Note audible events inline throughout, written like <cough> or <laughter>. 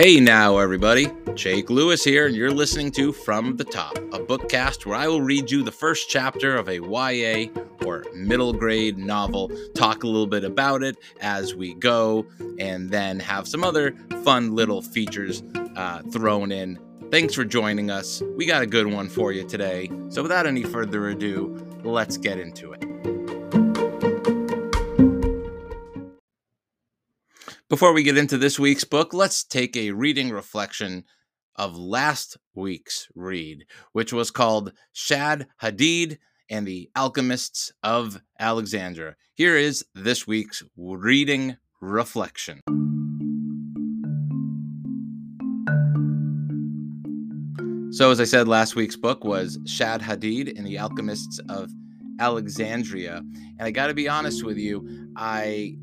Hey now, everybody. Jake Lewis here, and you're listening to From the Top, a bookcast where I will read you the first chapter of a YA or middle grade novel, talk a little bit about it as we go, and then have some other fun little features uh, thrown in. Thanks for joining us. We got a good one for you today. So, without any further ado, let's get into it. Before we get into this week's book, let's take a reading reflection of last week's read, which was called Shad Hadid and the Alchemists of Alexandria. Here is this week's reading reflection. So, as I said, last week's book was Shad Hadid and the Alchemists of Alexandria. And I got to be honest with you, I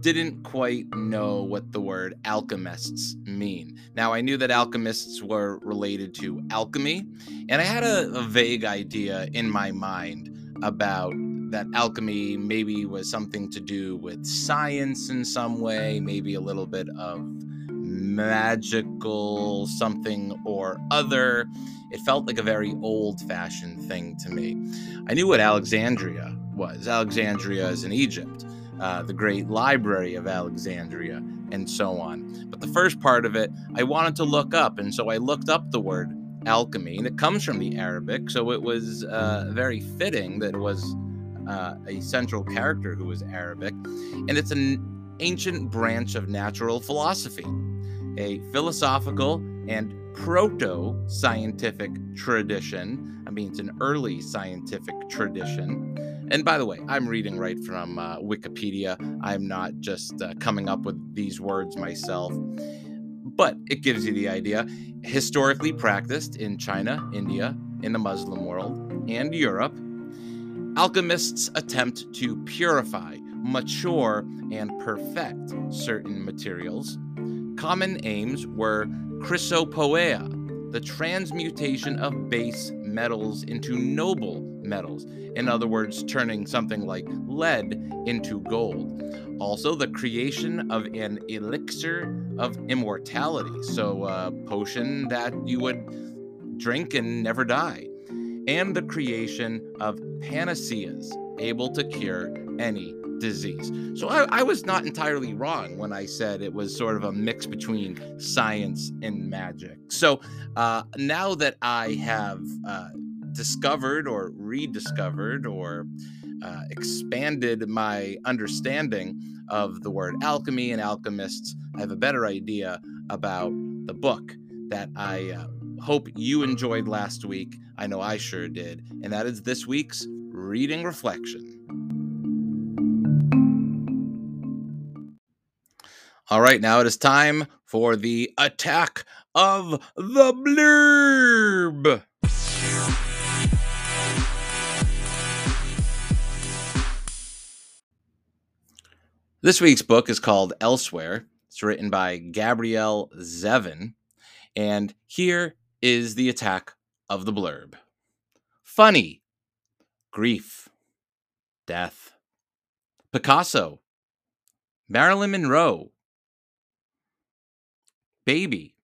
didn't quite know what the word alchemists mean. Now, I knew that alchemists were related to alchemy, and I had a, a, vague idea in my mind about that alchemy maybe was something to do with science in some way, maybe a little bit of magical something or other. It felt like a very old fashioned thing to me. I knew what Alexandria was. Alexandria is in Egypt uh, the great library of Alexandria, and so on. But the first part of it, I wanted to look up, and so I looked up the word alchemy, and it comes from the Arabic, so it was uh, very fitting that it was uh, a central character who was Arabic, and it's an ancient branch of natural philosophy, a philosophical and proto scientific tradition. I mean, it's an early scientific tradition and by the way, I'm reading right from uh, Wikipedia. I'm not just uh, coming up with these words myself, but it gives you the idea. Historically practiced in China, India, in the Muslim world, and Europe, alchemists attempt to purify, mature, and perfect certain materials. Common aims were chrysopoeia, the transmutation of base metals into noble metals. In other words, turning something like lead into gold. Also, the creation of an elixir of immortality, so a potion that you would drink and never die. And the creation of panaceas, able to cure any disease. So I, I, was not entirely wrong when I said it was sort of a mix between science and magic. So uh, now that I have uh, discovered or rediscovered or uh, expanded my understanding of the word alchemy and alchemists, I have a better idea about the book that I uh, hope you enjoyed last week. I know I sure did. And that is this week's reading reflection. All right, now it is time for the attack of the blurb. This week's book is called Elsewhere. It's written by Gabrielle Zevin. And here is the attack of the blurb Funny, grief, death, Picasso, Marilyn Monroe, baby,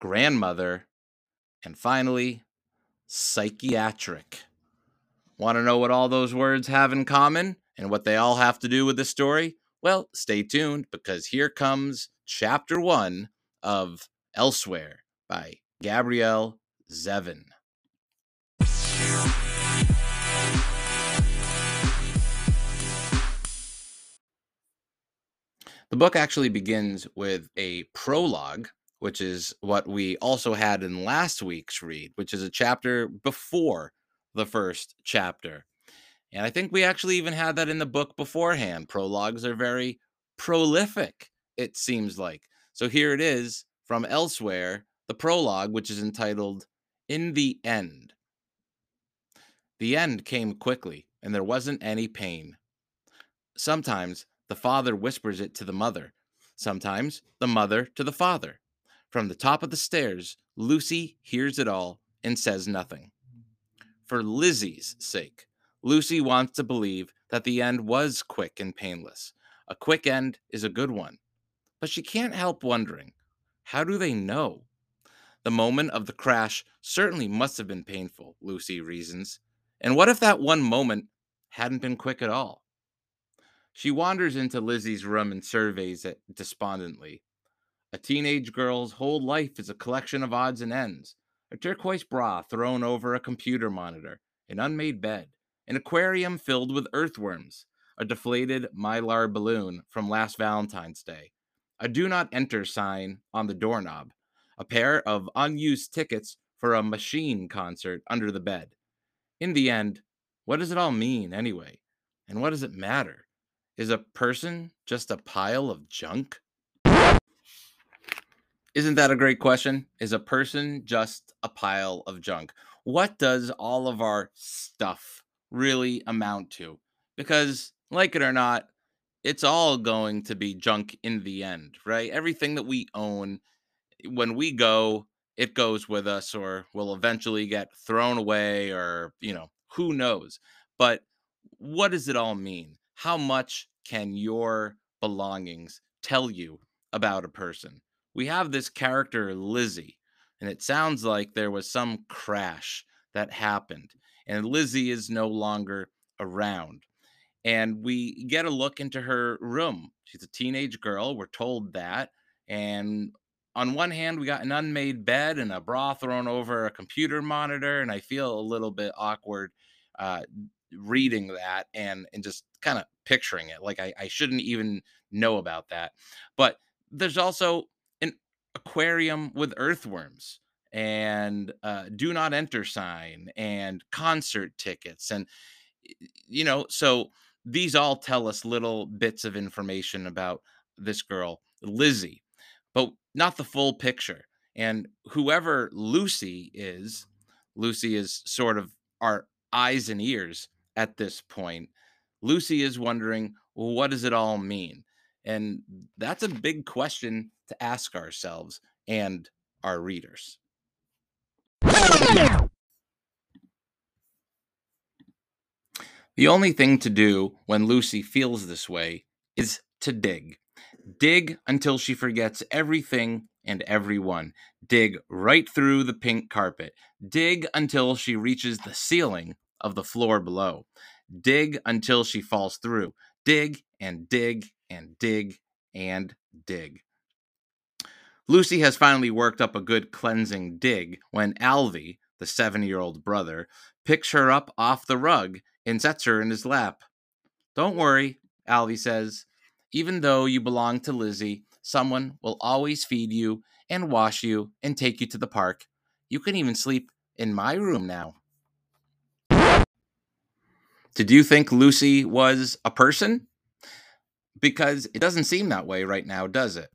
grandmother, and finally, psychiatric. Want to know what all those words have in common? And what they all have to do with the story? Well, stay tuned because here comes chapter one of Elsewhere by Gabrielle Zevin. The book actually begins with a prologue, which is what we also had in last week's read, which is a chapter before the first chapter. And I think we actually even had that in the book beforehand. Prologues are very prolific, it seems like. So here it is from elsewhere, the prologue, which is entitled In the End. The end came quickly, and there wasn't any pain. Sometimes the father whispers it to the mother, sometimes the mother to the father. From the top of the stairs, Lucy hears it all and says nothing. For Lizzie's sake, Lucy wants to believe that the end was quick and painless. A quick end is a good one. But she can't help wondering How do they know? The moment of the crash certainly must have been painful, Lucy reasons. And what if that one moment hadn't been quick at all? She wanders into Lizzie's room and surveys it despondently. A teenage girl's whole life is a collection of odds and ends a turquoise bra thrown over a computer monitor, an unmade bed, an aquarium filled with earthworms, a deflated mylar balloon from last Valentine's Day, a do not enter sign on the doorknob, a pair of unused tickets for a machine concert under the bed. In the end, what does it all mean anyway? And what does it matter? Is a person just a pile of junk? Isn't that a great question? Is a person just a pile of junk? What does all of our stuff really amount to? Because, like it or not, it's all going to be junk in the end, right? Everything that we own, when we go, it goes with us or will eventually get thrown away or, you know, who knows. But what does it all mean? How much can your belongings tell you about a person? we have this character, Lizzie, and it sounds like there was some crash that happened, and Lizzie is no longer around. And we get a look into her room. She's a teenage girl. We're told that. And on one hand, we got an unmade bed and a bra thrown over a computer monitor. And I feel a little bit awkward uh, reading that and, and just kind of picturing it. Like I, I shouldn't even know about that. But there's also an aquarium with earthworms and uh, do not enter sign and concert tickets and you know so these all tell us little bits of information about this girl lizzie but not the full picture and whoever lucy is lucy is sort of our eyes and ears at this point lucy is wondering well, what does it all mean and that's a big question to ask ourselves and our readers. The only thing to do when Lucy feels this way is to dig. Dig until she forgets everything and everyone. Dig right through the pink carpet. Dig until she reaches the ceiling of the floor below. Dig until she falls through. Dig and dig and dig and dig. Lucy has finally worked up a good cleansing dig when Alvy, the seven year old brother, picks her up off the rug and sets her in his lap. Don't worry, Alvy says. Even though you belong to Lizzie, someone will always feed you and wash you and take you to the park. You can even sleep in my room now. Did you think Lucy was a person? Because it doesn't seem that way right now, does it?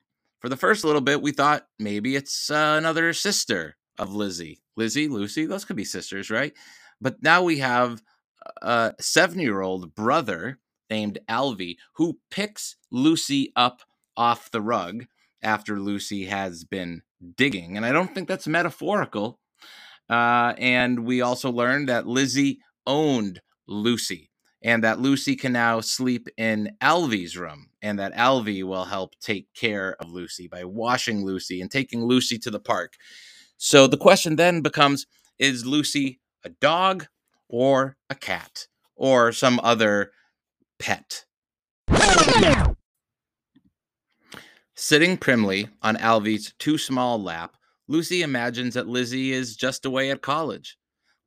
For the first little bit, we thought maybe it's uh, another sister of Lizzie. Lizzie, Lucy, those could be sisters, right? But now we have a seven year old brother named Alvy who picks Lucy up off the rug after Lucy has been digging. And I don't think that's metaphorical. Uh, and we also learned that Lizzie owned Lucy and that Lucy can now sleep in Alvy's room, and that Alvy will help take care of Lucy by washing Lucy and taking Lucy to the park. So the question then becomes is Lucy a dog or a cat or some other pet? Sitting primly on Alvy's too small lap, Lucy imagines that Lizzie is just away at college.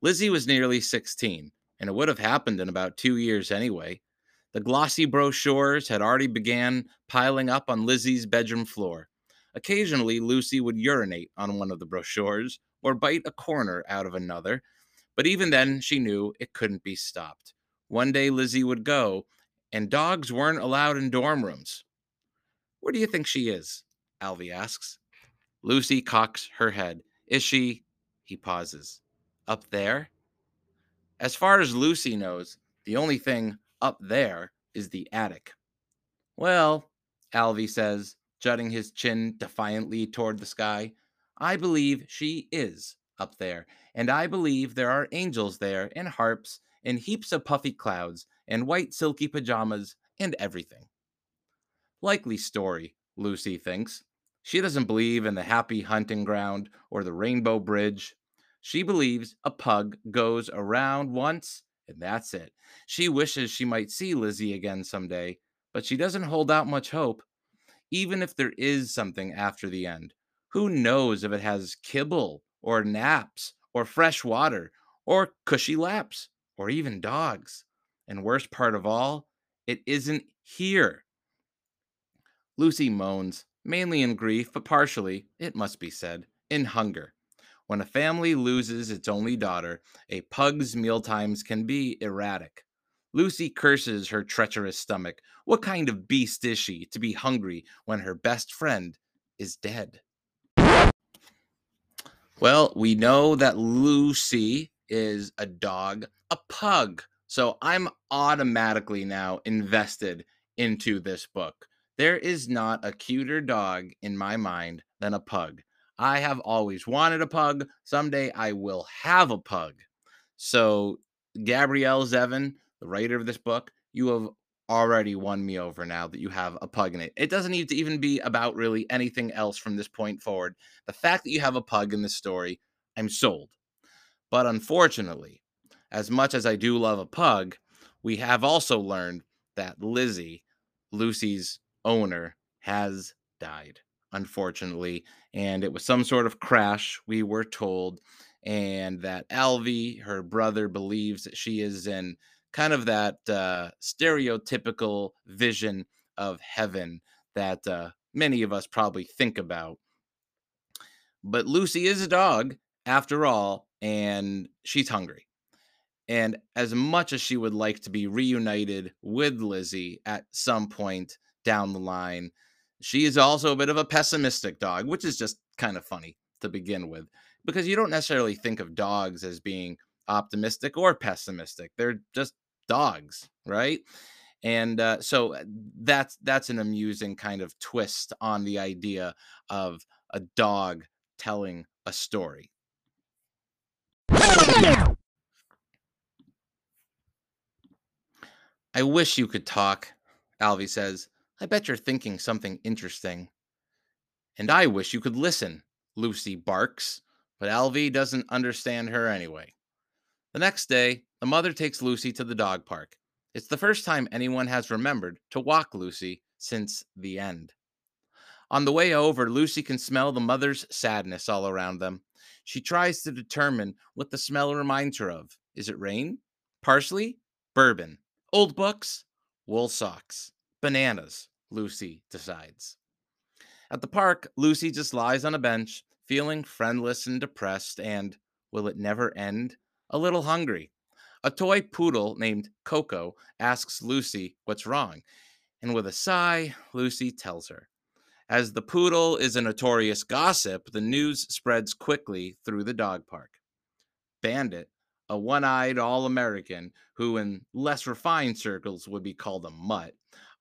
Lizzie was nearly 16 and it would have happened in about two years anyway. The glossy brochures had already began piling up on Lizzie's bedroom floor. Occasionally, Lucy would urinate on one of the brochures or bite a corner out of another, but even then she knew it couldn't be stopped. One day Lizzie would go, and dogs weren't allowed in dorm rooms. Where do you think she is? Alvy asks. Lucy cocks her head. Is she? He pauses. Up there? As far as Lucy knows, the only thing up there is the attic. Well, Alvy says, jutting his chin defiantly toward the sky, I believe she is up there, and I believe there are angels there, and harps, and heaps of puffy clouds, and white silky pajamas, and everything. Likely story, Lucy thinks. She doesn't believe in the happy hunting ground or the rainbow bridge. She believes a pug goes around once and that's it. She wishes she might see Lizzie again someday, but she doesn't hold out much hope. Even if there is something after the end, who knows if it has kibble or naps or fresh water or cushy laps or even dogs? And worst part of all, it isn't here. Lucy moans, mainly in grief, but partially, it must be said, in hunger. When a family loses its only daughter, a pug's mealtimes can be erratic. Lucy curses her treacherous stomach. What kind of beast is she to be hungry when her best friend is dead? Well, we know that Lucy is a dog, a pug. So I'm automatically now invested into this book. There is not a cuter dog in my mind than a pug. I have always wanted a pug. Someday I will have a pug. So, Gabrielle Zevin, the writer of this book, you have already won me over now that you have a pug in it. It doesn't need to even be about really anything else from this point forward. The fact that you have a pug in this story, I'm sold. But unfortunately, as much as I do love a pug, we have also learned that Lizzie, Lucy's owner, has died, unfortunately. And it was some sort of crash, we were told. And that Alvy, her brother, believes that she is in kind of that uh, stereotypical vision of heaven that uh, many of us probably think about. But Lucy is a dog, after all, and she's hungry. And as much as she would like to be reunited with Lizzie at some point down the line, she is also a bit of a pessimistic dog, which is just kind of funny to begin with, because you don't necessarily think of dogs as being optimistic or pessimistic. They're just dogs, right? And uh, so uh, that's that's an amusing kind of twist on the idea of a dog telling a story. I wish you could talk, Alvy says. I bet you're thinking something interesting. And I wish you could listen, Lucy barks, but Alvy doesn't understand her anyway. The next day, the mother takes Lucy to the dog park. It's the first time anyone has remembered to walk Lucy since the end. On the way over, Lucy can smell the mother's sadness all around them. She tries to determine what the smell reminds her of. Is it rain? Parsley? Bourbon? Old books? Wool socks? Bananas? Lucy decides. At the park, Lucy just lies on a bench, feeling friendless and depressed, and, will it never end? A little hungry. A toy poodle named Coco asks Lucy what's wrong, and with a sigh, Lucy tells her. As the poodle is a notorious gossip, the news spreads quickly through the dog park. Bandit, a one eyed All American who in less refined circles would be called a mutt,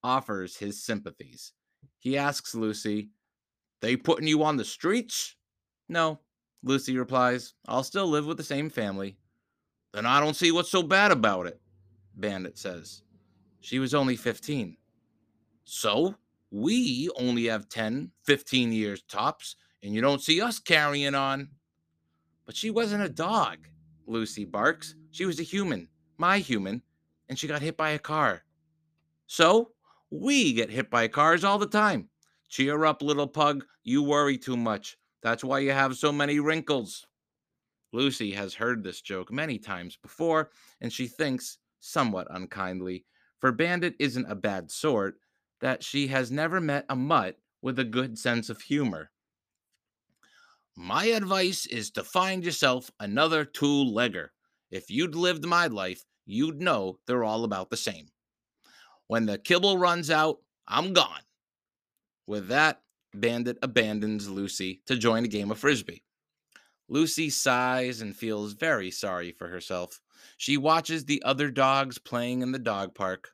offers his sympathies. He asks Lucy, They putting you on the streets? No, Lucy replies, I'll still live with the same family. Then I don't see what's so bad about it, Bandit says. She was only 15. So, we only have 10, 15 years tops, and you don't see us carrying on. But she wasn't a dog, Lucy barks. She was a human, my human, and she got hit by a car. So, we get hit by cars all the time. Cheer up, little pug. You worry too much. That's why you have so many wrinkles. Lucy has heard this joke many times before, and she thinks, somewhat unkindly, for Bandit isn't a bad sort, that she has never met a mutt with a good sense of humor. My advice is to find yourself another two legger. If you'd lived my life, you'd know they're all about the same. When the kibble runs out, I'm gone. With that, Bandit abandons Lucy to join a game of frisbee. Lucy sighs and feels very sorry for herself. She watches the other dogs playing in the dog park.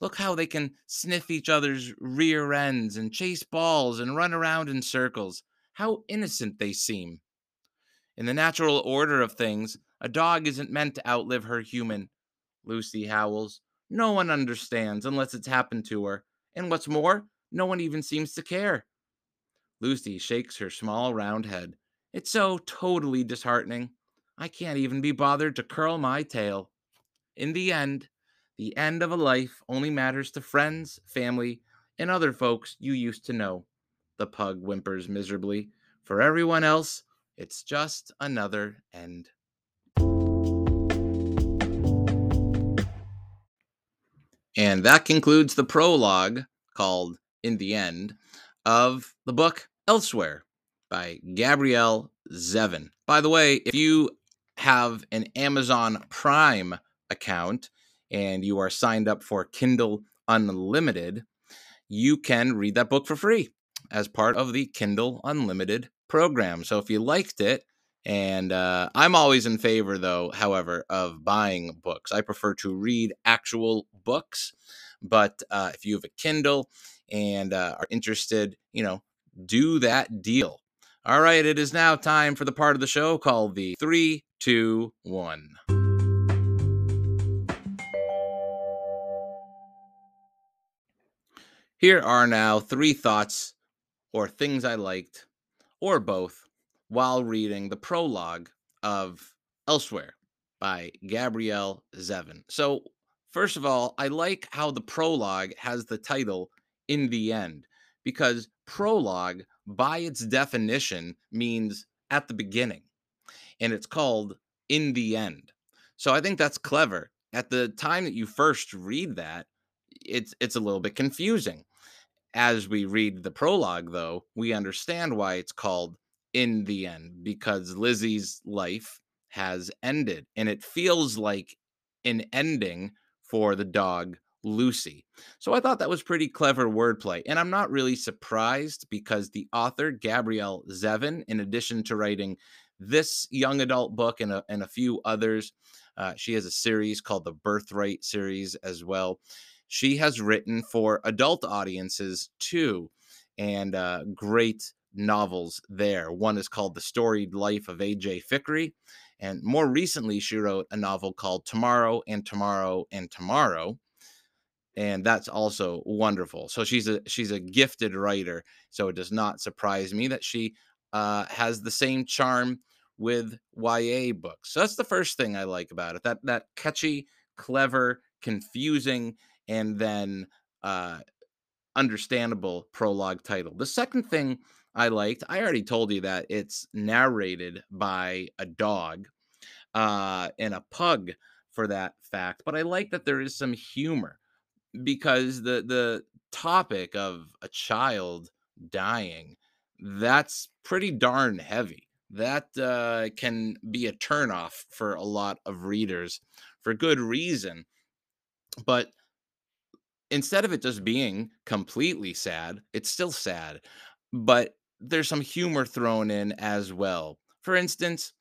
Look how they can sniff each other's rear ends and chase balls and run around in circles. How innocent they seem. In the natural order of things, a dog isn't meant to outlive her human. Lucy howls. No one understands unless it's happened to her. And what's more, no one even seems to care. Lucy shakes her small round head. It's so totally disheartening. I can't even be bothered to curl my tail. In the end, the end of a life only matters to friends, family, and other folks you used to know. The pug whimpers miserably. For everyone else, it's just another end. And that concludes the prologue called In the End of the book Elsewhere by Gabrielle Zevin. By the way, if you have an Amazon Prime account and you are signed up for Kindle Unlimited, you can read that book for free as part of the Kindle Unlimited program. So if you liked it, and uh, I'm always in favor, though, however, of buying books. I prefer to read actual books. But uh, if you have a Kindle and uh, are interested, you know, do that deal. All right, it is now time for the part of the show called the three, two, one. Here are now three thoughts or things I liked, or both, while reading the prologue of Elsewhere by Gabrielle Zevin. So, first of all, I like how the prologue has the title In the End, because prologue, by its definition, means at the beginning, and it's called In the End. So, I think that's clever. At the time that you first read that, it's it's a little bit confusing. As we read the prologue, though, we understand why it's called in the end because Lizzie's life has ended and it feels like an ending for the dog Lucy. So I thought that was pretty clever wordplay. And I'm not really surprised because the author, Gabrielle Zevin, in addition to writing this young adult book and a, and a few others, uh, she has a series called the Birthright series as well. She has written for adult audiences too, and uh, great novels there. One is called The Storied Life of A.J. Fikry. And more recently, she wrote a novel called Tomorrow and Tomorrow and Tomorrow. And that's also wonderful. So she's a she's a gifted writer. So it does not surprise me that she uh, has the same charm with YA books. So that's the first thing I like about it. That that catchy, clever, confusing, and then uh, understandable prologue title. The second thing I liked. I already told you that it's narrated by a dog uh, and a pug for that fact, but I like that there is some humor because the the topic of a child dying that's pretty darn heavy. That uh, can be a turnoff for a lot of readers for good reason. But instead of it just being completely sad, it's still sad. But there's some humor thrown in as well. For instance,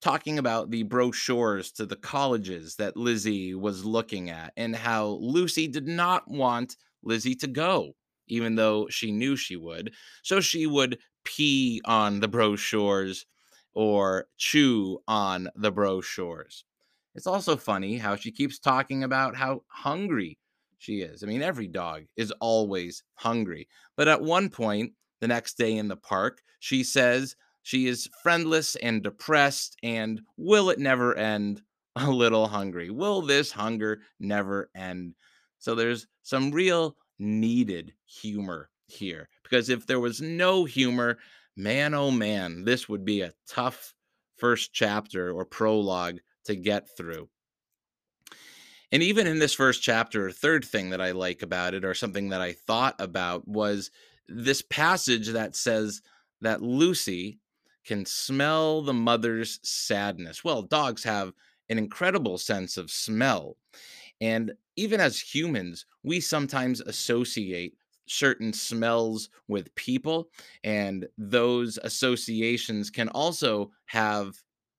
talking about the brochures to the colleges that Lizzie was looking at and how Lucy did not want Lizzie to go, even though she knew she would. So she would pee on the brochures or chew on the brochures. It's also funny how she keeps talking about how hungry she is. I mean, every dog is always hungry. But at one point, the next day in the park. She says she is friendless and depressed, and will it never end? <laughs> A little hungry. Will this hunger never end? So there's some real needed humor here because if there was no humor, man, oh man, this would be a tough first chapter or prologue to get through. And even in this first chapter, third thing that I like about it, or something that I thought about, was this passage that says that Lucy can smell the mother's sadness. Well, dogs have an incredible sense of smell. And even as humans, we sometimes associate certain smells with people, and those associations can also have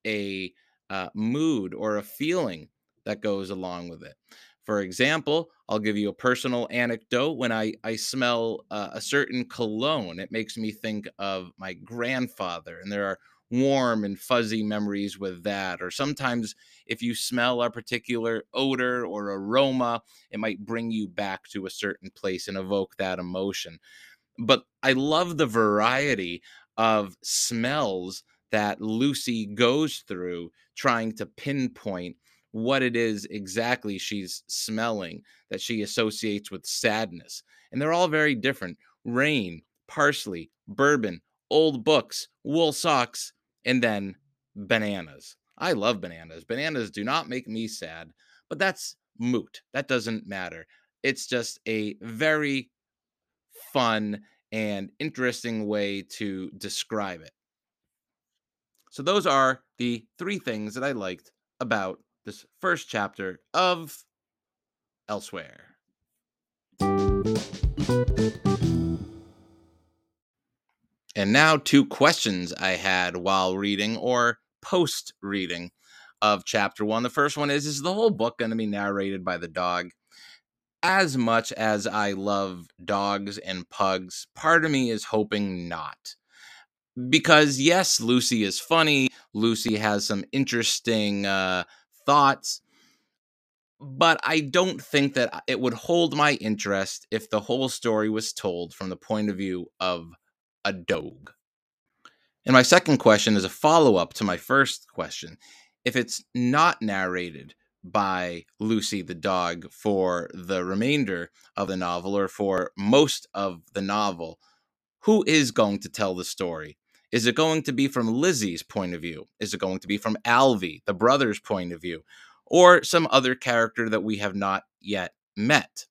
a uh, mood or a feeling that goes along with it. For example, I'll give you a personal anecdote. When I, I smell uh, a certain cologne, it makes me think of my grandfather, and there are warm and fuzzy memories with that. Or sometimes, if you smell a particular odor or aroma, it might bring you back to a certain place and evoke that emotion. but I love the variety of smells that Lucy goes through trying to pinpoint what it is exactly she's smelling that she associates with sadness. And they're all very different rain, parsley, bourbon, old books, wool socks, and then bananas. I love bananas. Bananas do not make me sad, but that's moot. That doesn't matter. It's just a very fun and interesting way to describe it. So, those are the three things that I liked about this first chapter of Elsewhere. And now, two questions I had while reading or post reading of chapter one. The first one is Is the whole book going to be narrated by the dog? As much as I love dogs and pugs, part of me is hoping not. Because, yes, Lucy is funny. Lucy has some interesting uh, thoughts, but I don't think that it would hold my interest if the whole story was told from the point of view of a dog. And my second question is a follow up to my first question. If it's not narrated by Lucy the dog for the remainder of the novel or for most of the novel, who is going to tell the story? Is it going to be from Lizzie's point of view? Is it going to be from Alvy, the brother's point of view? Or some other character that we have not yet met?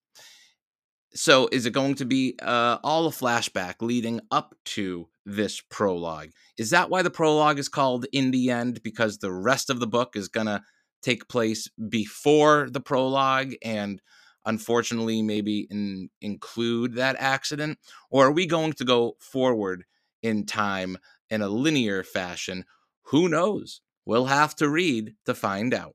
So, is it going to be uh, all a flashback leading up to this prologue? Is that why the prologue is called In the End? Because the rest of the book is going to take place before the prologue and unfortunately maybe in, include that accident? Or are we going to go forward in time in a linear fashion? Who knows? We'll have to read to find out.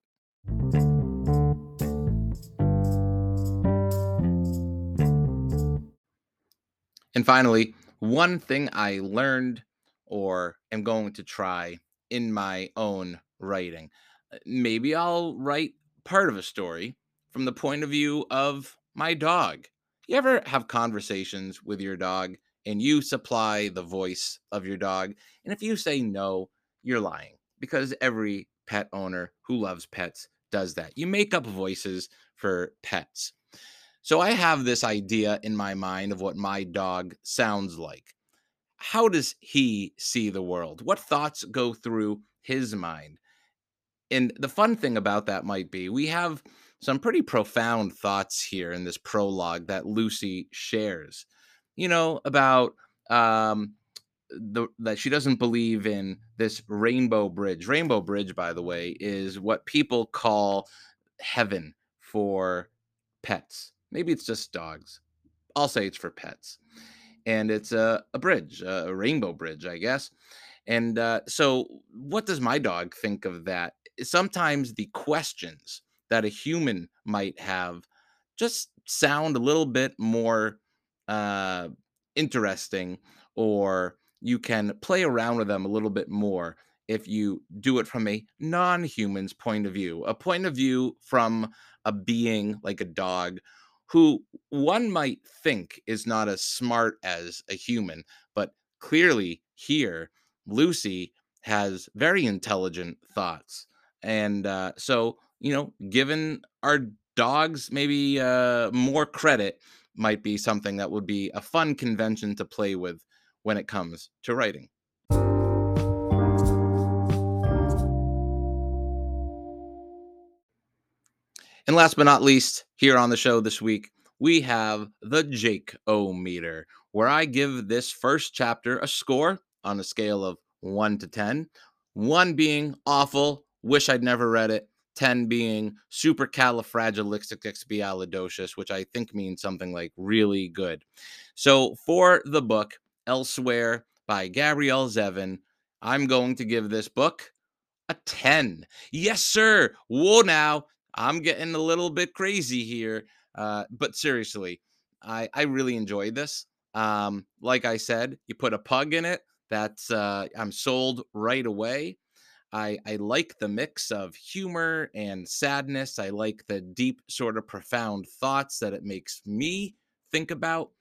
And finally, one thing I learned or am going to try in my own writing. Uh, maybe I'll write part of a story from the point of view of my dog. You ever have conversations with your dog and you supply the voice of your dog? And if you say no, you're lying because every pet owner who loves pets does that. You make up voices for pets. So I have this idea in my mind of what my dog sounds like. How does he see the world? What thoughts go through his mind? And the fun thing about that might be we have some pretty profound thoughts here in this prologue that Lucy shares. You know, about um, the, that she doesn't believe in this rainbow bridge. Rainbow bridge, by the way, is what people call heaven for pets. Maybe it's just dogs. I'll say it's for pets. And it's a, a bridge, a rainbow bridge, I guess. And uh, so, what does my dog think of that? Sometimes the questions that a human might have just sound a little bit more uh, interesting, or you can play around with them a little bit more if you do it from a non human's point of view, a point of view from a being like a dog who one might think is not as smart as a human, but clearly here, Lucy has very intelligent thoughts. And uh, so, you know, given our dogs maybe uh, more credit, might be something that would be a fun convention to play with when it comes to writing. And last but not least, here on the show this week, we have the Jake O meter, where I give this first chapter a score on a scale of 1 to 10. 1 being awful, wish I'd never read it. 10 being supercalifragilisticexpialidocious, which I think means something like really good. So for the book, Elsewhere by Gabrielle Zevin, I'm going to give this book a 10. Yes, sir. Whoa, now I'm getting a little bit crazy here. Uh, but seriously, I, I really enjoyed this. Um, like I said, you put a pug in it. That's uh, I'm sold right away. I, I like the mix of humor and sadness. I like the deep, sort of profound thoughts that it makes me think about.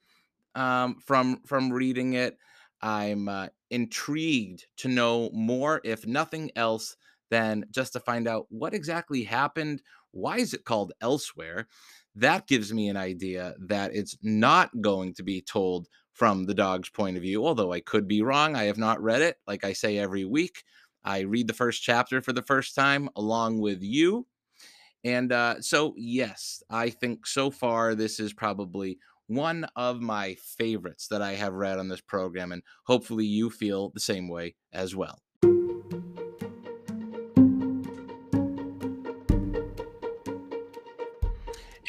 um, from from reading it. I'm uh, intrigued to know more, if nothing else, than just to find out what exactly happened. Why is it called Elsewhere? That gives me an idea that it's not going to be told from the dog's point of view, although I could be wrong. I have not read it. Like I say every week, I read the first chapter for the first time along with you. And uh, so, yes, I think so far this is probably one of my favorites that I have read on this program, and hopefully you feel the same way as well.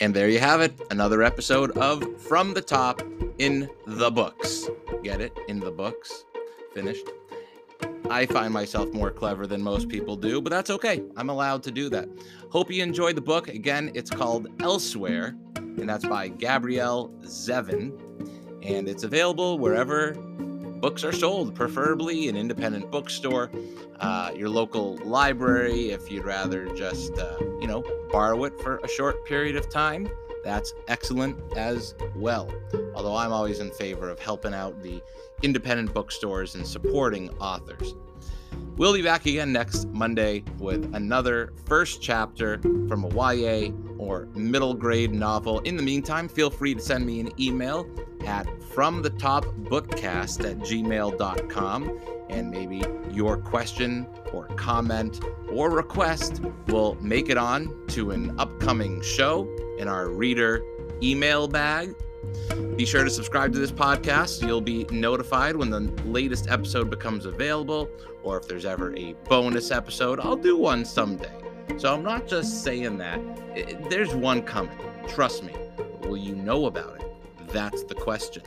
And there you have it, another episode of From the Top in the Books. Get it? In the books. Finished. I find myself more clever than most people do, but that's okay. I'm allowed to do that. Hope you enjoyed the book. Again, it's called Elsewhere and that's by Gabrielle Zevin. And it's available wherever books are sold, preferably an independent bookstore, uh, your local library, if you'd rather just, uh, you know, borrow it for a short period of time. That's excellent as well. Although I'm always in favor of helping out the independent bookstores and supporting authors. We'll be back again next Monday with another first chapter from a YA or middle grade novel. In the meantime, feel free to send me an email at fromthetopbookcast at gmail.com and maybe your question or comment or request will make it on to an upcoming show in our reader email bag. Be sure to subscribe to this podcast you'll be notified when the latest episode becomes available, or if there's ever a bonus episode. I'll do one someday. So I'm not just saying that. There's one coming. Trust me. Will you know about it? That's the question.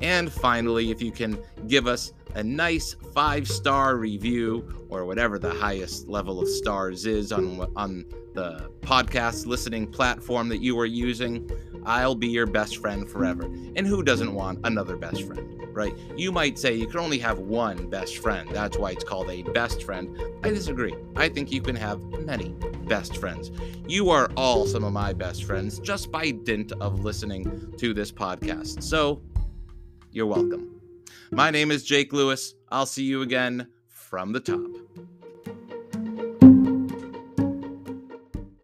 And finally, if you can give us a nice five star review or whatever the highest level of stars is on on the podcast listening platform that you are using, I'll be your best friend forever. And who doesn't want another best friend, right? You might say you can only have one best friend. That's why it's called a best friend. I disagree. I think you can have many best friends. You are all some of my best friends just by dint of listening to this podcast. So, you're welcome. My name is Jake Lewis. I'll see you again from the top.